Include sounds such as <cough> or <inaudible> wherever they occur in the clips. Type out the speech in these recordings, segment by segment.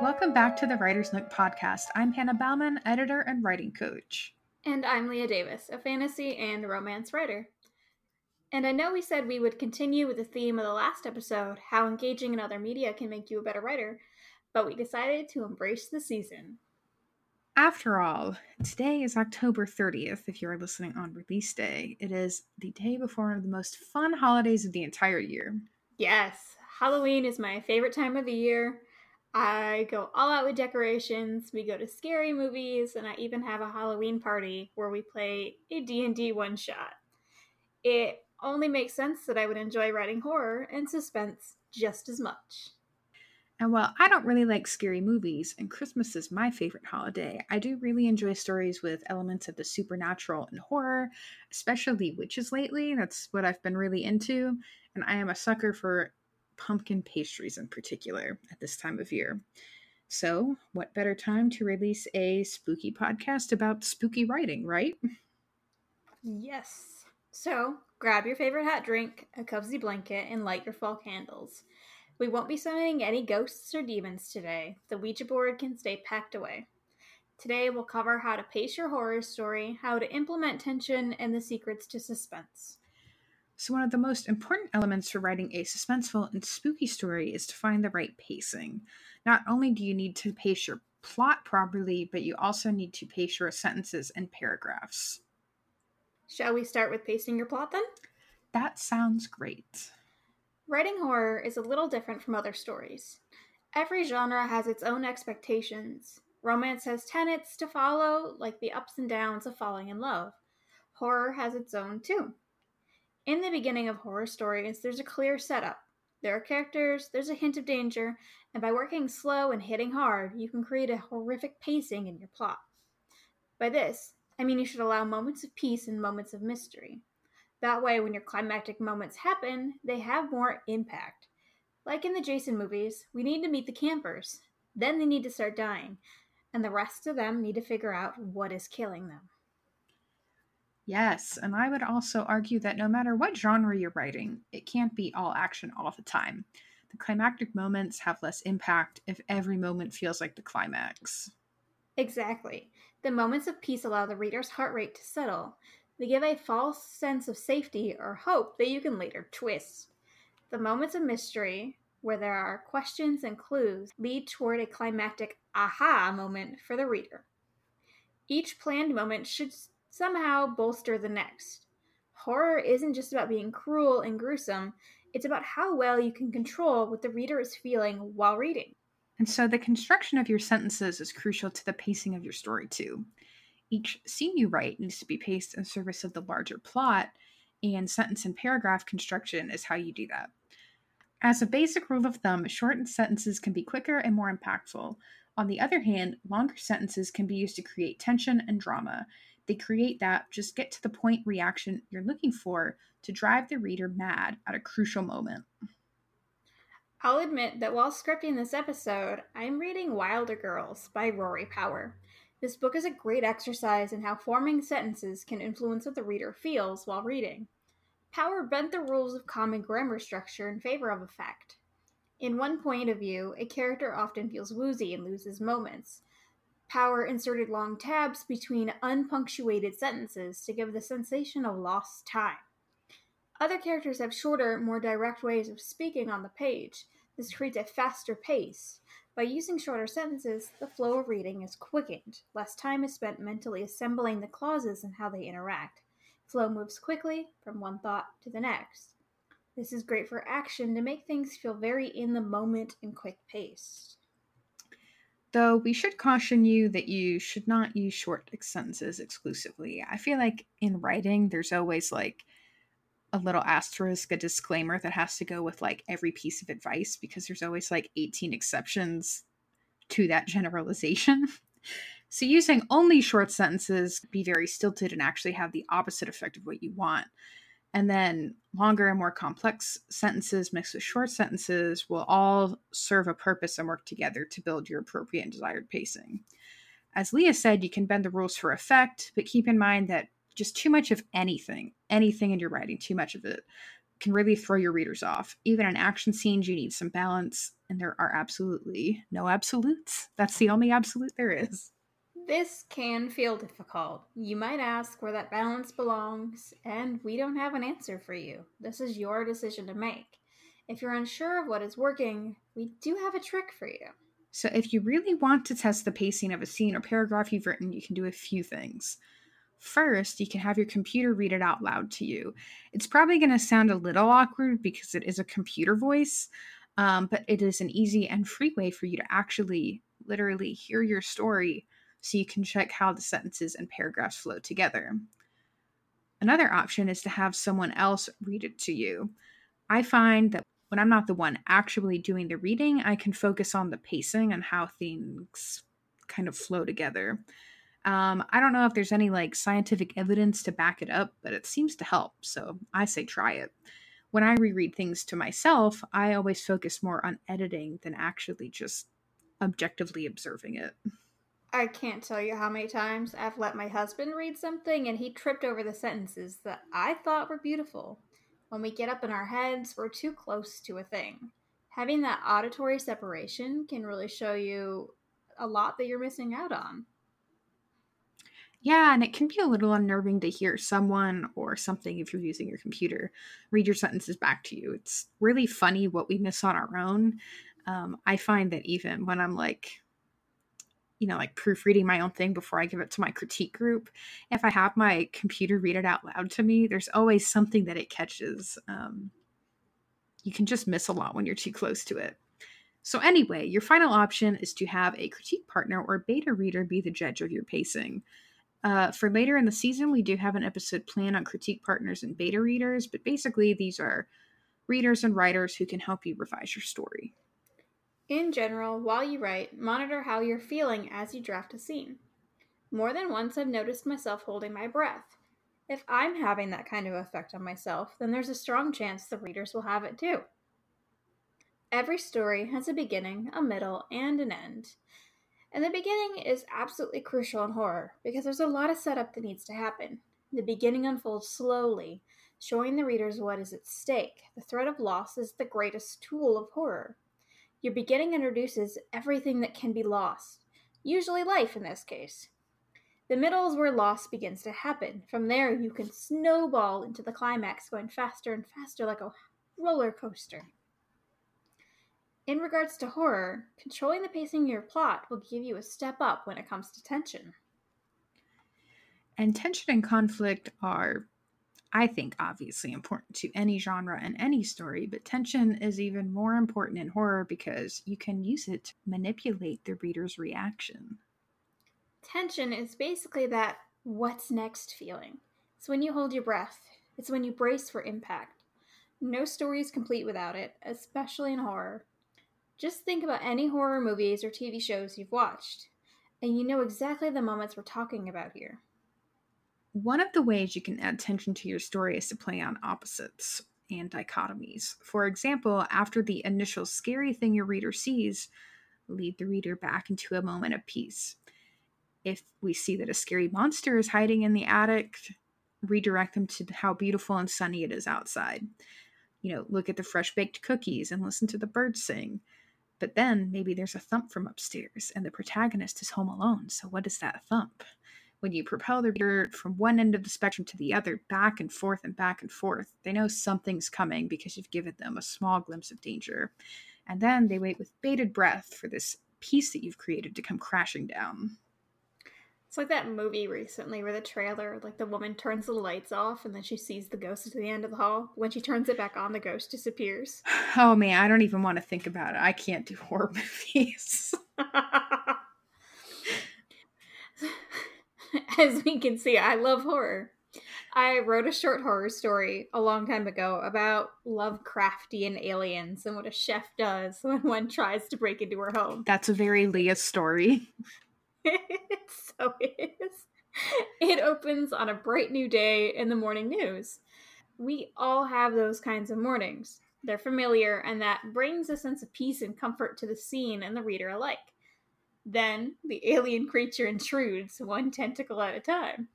Welcome back to the Writer's Nook podcast. I'm Hannah Bauman, editor and writing coach. And I'm Leah Davis, a fantasy and romance writer. And I know we said we would continue with the theme of the last episode how engaging in other media can make you a better writer, but we decided to embrace the season. After all, today is October 30th if you're listening on release day. It is the day before one of the most fun holidays of the entire year. Yes, Halloween is my favorite time of the year. I go all out with decorations. We go to scary movies, and I even have a Halloween party where we play a D&D one shot. It only makes sense that I would enjoy writing horror and suspense just as much. And while I don't really like scary movies, and Christmas is my favorite holiday, I do really enjoy stories with elements of the supernatural and horror, especially witches lately. That's what I've been really into. And I am a sucker for pumpkin pastries in particular at this time of year. So, what better time to release a spooky podcast about spooky writing, right? Yes. So, grab your favorite hot drink, a cozy blanket, and light your fall candles. We won't be summoning any ghosts or demons today. The Ouija board can stay packed away. Today, we'll cover how to pace your horror story, how to implement tension, and the secrets to suspense. So, one of the most important elements for writing a suspenseful and spooky story is to find the right pacing. Not only do you need to pace your plot properly, but you also need to pace your sentences and paragraphs. Shall we start with pacing your plot then? That sounds great. Writing horror is a little different from other stories. Every genre has its own expectations. Romance has tenets to follow, like the ups and downs of falling in love. Horror has its own too. In the beginning of horror stories, there's a clear setup. There are characters, there's a hint of danger, and by working slow and hitting hard, you can create a horrific pacing in your plot. By this, I mean you should allow moments of peace and moments of mystery. That way, when your climactic moments happen, they have more impact. Like in the Jason movies, we need to meet the campers. Then they need to start dying, and the rest of them need to figure out what is killing them. Yes, and I would also argue that no matter what genre you're writing, it can't be all action all the time. The climactic moments have less impact if every moment feels like the climax. Exactly. The moments of peace allow the reader's heart rate to settle. They give a false sense of safety or hope that you can later twist. The moments of mystery, where there are questions and clues, lead toward a climactic aha moment for the reader. Each planned moment should somehow bolster the next. Horror isn't just about being cruel and gruesome, it's about how well you can control what the reader is feeling while reading. And so the construction of your sentences is crucial to the pacing of your story, too. Each scene you write needs to be paced in service of the larger plot, and sentence and paragraph construction is how you do that. As a basic rule of thumb, shortened sentences can be quicker and more impactful. On the other hand, longer sentences can be used to create tension and drama, they create that just get to the point reaction you're looking for to drive the reader mad at a crucial moment. I'll admit that while scripting this episode, I'm reading Wilder Girls by Rory Power. This book is a great exercise in how forming sentences can influence what the reader feels while reading. Power bent the rules of common grammar structure in favor of effect. In one point of view, a character often feels woozy and loses moments, Power inserted long tabs between unpunctuated sentences to give the sensation of lost time. Other characters have shorter, more direct ways of speaking on the page. This creates a faster pace. By using shorter sentences, the flow of reading is quickened. Less time is spent mentally assembling the clauses and how they interact. Flow moves quickly from one thought to the next. This is great for action to make things feel very in the moment and quick paced. Though we should caution you that you should not use short sentences exclusively. I feel like in writing, there's always like a little asterisk, a disclaimer that has to go with like every piece of advice because there's always like 18 exceptions to that generalization. <laughs> so using only short sentences be very stilted and actually have the opposite effect of what you want. And then longer and more complex sentences mixed with short sentences will all serve a purpose and work together to build your appropriate and desired pacing. As Leah said, you can bend the rules for effect, but keep in mind that Just too much of anything, anything in your writing, too much of it can really throw your readers off. Even in action scenes, you need some balance, and there are absolutely no absolutes. That's the only absolute there is. This can feel difficult. You might ask where that balance belongs, and we don't have an answer for you. This is your decision to make. If you're unsure of what is working, we do have a trick for you. So, if you really want to test the pacing of a scene or paragraph you've written, you can do a few things. First, you can have your computer read it out loud to you. It's probably going to sound a little awkward because it is a computer voice, um, but it is an easy and free way for you to actually literally hear your story so you can check how the sentences and paragraphs flow together. Another option is to have someone else read it to you. I find that when I'm not the one actually doing the reading, I can focus on the pacing and how things kind of flow together. Um, I don't know if there's any like scientific evidence to back it up, but it seems to help. So I say try it. When I reread things to myself, I always focus more on editing than actually just objectively observing it. I can't tell you how many times I've let my husband read something and he tripped over the sentences that I thought were beautiful. When we get up in our heads, we're too close to a thing. Having that auditory separation can really show you a lot that you're missing out on. Yeah, and it can be a little unnerving to hear someone or something, if you're using your computer, read your sentences back to you. It's really funny what we miss on our own. Um, I find that even when I'm like you know, like proofreading my own thing before I give it to my critique group. If I have my computer read it out loud to me, there's always something that it catches. Um, you can just miss a lot when you're too close to it. So, anyway, your final option is to have a critique partner or beta reader be the judge of your pacing. Uh, for later in the season, we do have an episode plan on critique partners and beta readers, but basically, these are readers and writers who can help you revise your story. In general, while you write, monitor how you're feeling as you draft a scene. More than once, I've noticed myself holding my breath. If I'm having that kind of effect on myself, then there's a strong chance the readers will have it too. Every story has a beginning, a middle, and an end. And the beginning is absolutely crucial in horror because there's a lot of setup that needs to happen. The beginning unfolds slowly, showing the readers what is at stake. The threat of loss is the greatest tool of horror. Your beginning introduces everything that can be lost, usually life in this case. The middle is where loss begins to happen. From there, you can snowball into the climax, going faster and faster like a roller coaster. In regards to horror, controlling the pacing of your plot will give you a step up when it comes to tension. And tension and conflict are I think, obviously important to any genre and any story, but tension is even more important in horror because you can use it to manipulate the reader's reaction. Tension is basically that what's next feeling. It's when you hold your breath, it's when you brace for impact. No story is complete without it, especially in horror. Just think about any horror movies or TV shows you've watched, and you know exactly the moments we're talking about here. One of the ways you can add tension to your story is to play on opposites and dichotomies. For example, after the initial scary thing your reader sees, lead the reader back into a moment of peace. If we see that a scary monster is hiding in the attic, redirect them to how beautiful and sunny it is outside. You know, look at the fresh baked cookies and listen to the birds sing. But then maybe there's a thump from upstairs and the protagonist is home alone. So, what is that thump? When you propel the reader from one end of the spectrum to the other, back and forth and back and forth, they know something's coming because you've given them a small glimpse of danger. And then they wait with bated breath for this piece that you've created to come crashing down. It's like that movie recently where the trailer, like the woman turns the lights off and then she sees the ghost at the end of the hall. When she turns it back on, the ghost disappears. <sighs> Oh man, I don't even want to think about it. I can't do horror <laughs> movies. <laughs> <laughs> as we can see, I love horror. I wrote a short horror story a long time ago about Lovecraftian aliens and what a chef does <laughs> when one tries to break into her home. That's a very Leah story. <laughs> it so is. It opens on a bright new day in the morning news. We all have those kinds of mornings. They're familiar, and that brings a sense of peace and comfort to the scene and the reader alike. Then the alien creature intrudes, one tentacle at a time.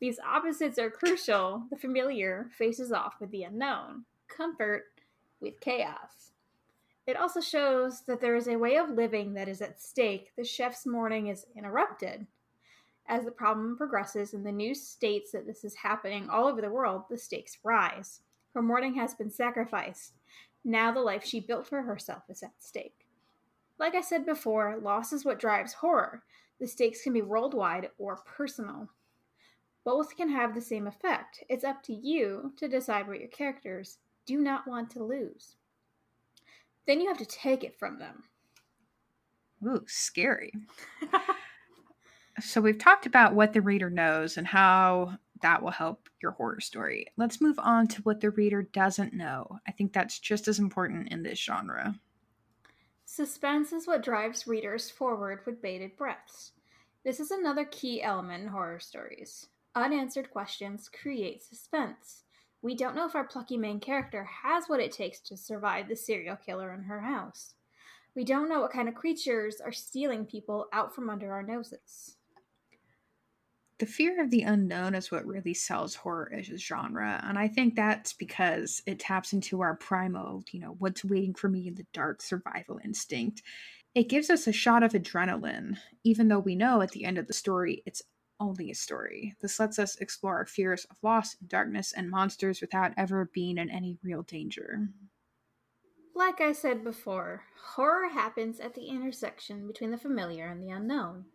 these opposites are crucial. The familiar faces off with the unknown, comfort with chaos. It also shows that there is a way of living that is at stake. The chef's morning is interrupted. As the problem progresses and the news states that this is happening all over the world, the stakes rise. Her morning has been sacrificed. Now the life she built for herself is at stake. Like I said before, loss is what drives horror. The stakes can be worldwide or personal. Both can have the same effect. It's up to you to decide what your characters do not want to lose. Then you have to take it from them. Ooh, scary. <laughs> so we've talked about what the reader knows and how that will help your horror story. Let's move on to what the reader doesn't know. I think that's just as important in this genre. Suspense is what drives readers forward with bated breaths. This is another key element in horror stories. Unanswered questions create suspense. We don't know if our plucky main character has what it takes to survive the serial killer in her house. We don't know what kind of creatures are stealing people out from under our noses. The fear of the unknown is what really sells horror as a genre, and I think that's because it taps into our primal, you know, what's waiting for me in the dark survival instinct. It gives us a shot of adrenaline, even though we know at the end of the story it's only a story. This lets us explore our fears of loss, darkness, and monsters without ever being in any real danger. Like I said before, horror happens at the intersection between the familiar and the unknown.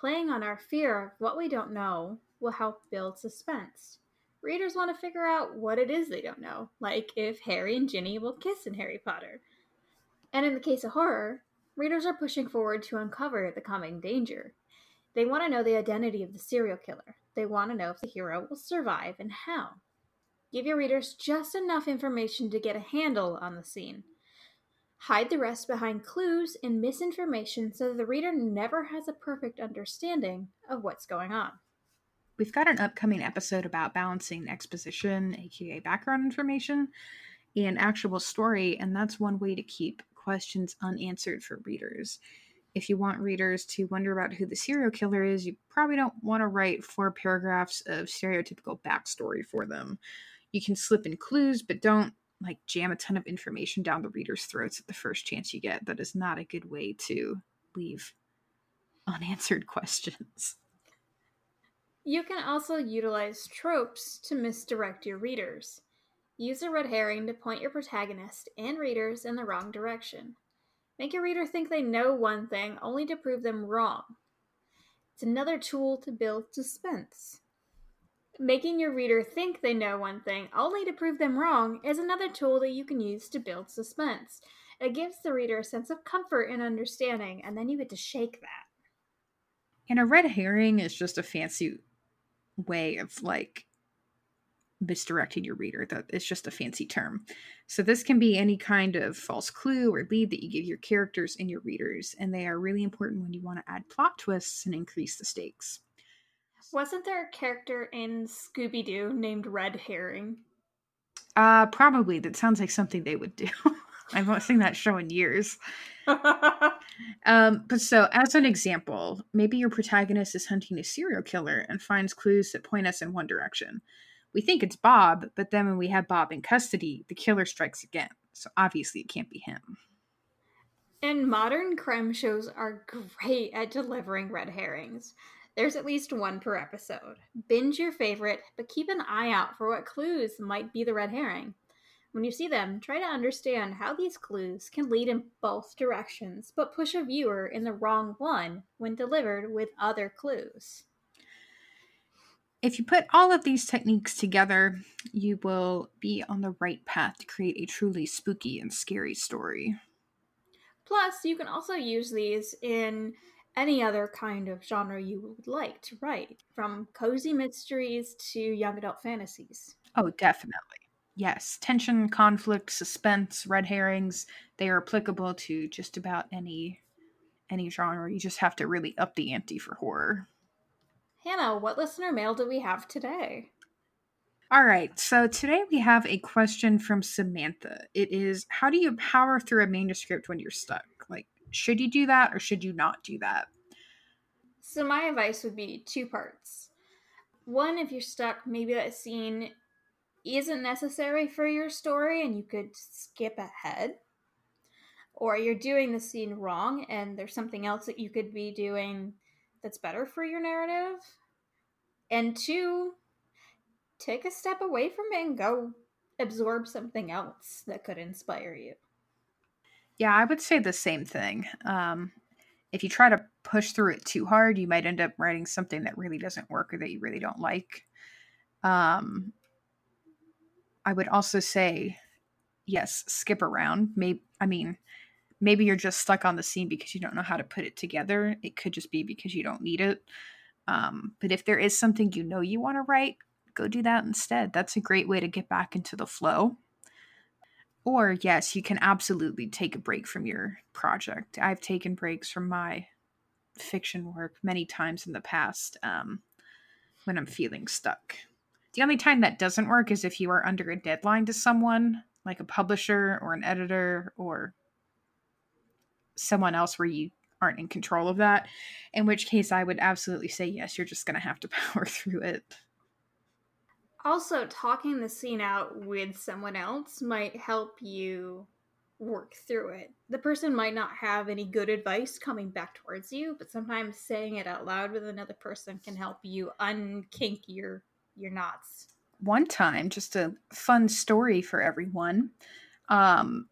Playing on our fear of what we don't know will help build suspense. Readers want to figure out what it is they don't know, like if Harry and Ginny will kiss in Harry Potter. And in the case of horror, readers are pushing forward to uncover the coming danger. They want to know the identity of the serial killer. They want to know if the hero will survive and how. Give your readers just enough information to get a handle on the scene. Hide the rest behind clues and misinformation so the reader never has a perfect understanding of what's going on. We've got an upcoming episode about balancing exposition, aka background information, and actual story, and that's one way to keep questions unanswered for readers if you want readers to wonder about who the serial killer is, you probably don't want to write four paragraphs of stereotypical backstory for them. You can slip in clues, but don't like jam a ton of information down the reader's throats at the first chance you get. That is not a good way to leave unanswered <laughs> questions. You can also utilize tropes to misdirect your readers. Use a red herring to point your protagonist and readers in the wrong direction. Make your reader think they know one thing only to prove them wrong. It's another tool to build suspense. Making your reader think they know one thing only to prove them wrong is another tool that you can use to build suspense. It gives the reader a sense of comfort and understanding, and then you get to shake that. And a red herring is just a fancy way of like misdirecting your reader. That it's just a fancy term. So this can be any kind of false clue or lead that you give your characters and your readers, and they are really important when you want to add plot twists and increase the stakes. Wasn't there a character in Scooby Doo named Red Herring? Uh, probably. That sounds like something they would do. <laughs> I've not seen that show in years. <laughs> um, but so, as an example, maybe your protagonist is hunting a serial killer and finds clues that point us in one direction. We think it's Bob, but then when we have Bob in custody, the killer strikes again. So obviously it can't be him. And modern crime shows are great at delivering red herrings. There's at least one per episode. Binge your favorite, but keep an eye out for what clues might be the red herring. When you see them, try to understand how these clues can lead in both directions, but push a viewer in the wrong one when delivered with other clues. If you put all of these techniques together, you will be on the right path to create a truly spooky and scary story. Plus, you can also use these in any other kind of genre you would like to write, from cozy mysteries to young adult fantasies. Oh, definitely. Yes, tension, conflict, suspense, red herrings, they are applicable to just about any any genre. You just have to really up the ante for horror. Hannah, what listener mail do we have today? All right, so today we have a question from Samantha. It is How do you power through a manuscript when you're stuck? Should you do that or should you not do that? So, my advice would be two parts. one, if you're stuck, maybe that scene isn't necessary for your story and you could skip ahead. Or you're doing the scene wrong and there's something else that you could be doing that's better for your narrative. And two, take a step away from it and go absorb something else that could inspire you. Yeah, I would say the same thing. Um, if you try to push through it too hard, you might end up writing something that really doesn't work or that you really don't like. Um, I would also say, yes, skip around. Maybe I mean, maybe you're just stuck on the scene because you don't know how to put it together. It could just be because you don't need it. Um, but if there is something you know you want to write, go do that instead. That's a great way to get back into the flow. Or, yes, you can absolutely take a break from your project. I've taken breaks from my fiction work many times in the past um, when I'm feeling stuck. The only time that doesn't work is if you are under a deadline to someone, like a publisher or an editor or someone else where you aren't in control of that. In which case, I would absolutely say yes, you're just going to have to <laughs> power through it. Also, talking the scene out with someone else might help you work through it. The person might not have any good advice coming back towards you, but sometimes saying it out loud with another person can help you unkink your your knots. One time, just a fun story for everyone. Um,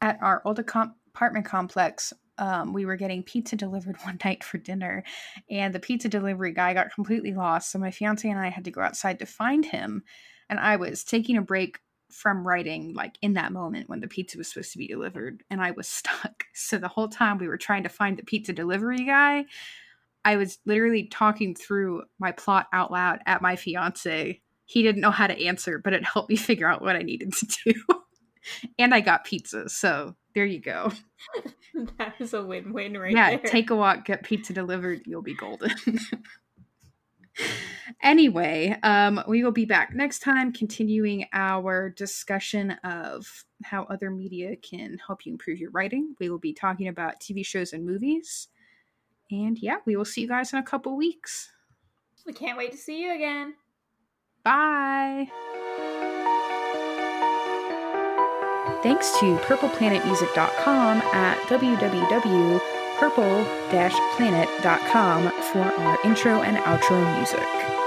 at our old apartment complex, um, we were getting pizza delivered <laughs> one night for dinner, and the pizza delivery guy got completely lost. So my fiance and I had to go outside to find him. And I was taking a break from writing, like in that moment when the pizza was supposed to be delivered, and I was <laughs> stuck. So the whole time we were trying to find the pizza delivery guy, I was literally talking through my plot out loud at my fiance. He didn't know how to answer, but it helped me <laughs> figure out what I needed to do. and I got pizza. So there you go. <laughs> that is a win-win right yeah, there. take a walk, get pizza delivered, you'll be golden. <laughs> anyway, um, we will be back next time continuing our discussion of how other media can help you improve your writing. We will be talking about TV shows and movies. And yeah, we will see you guys in a couple weeks. We can't wait to see you again. Bye. Thanks to purpleplanetmusic.com at www.purple-planet.com for our intro and outro music.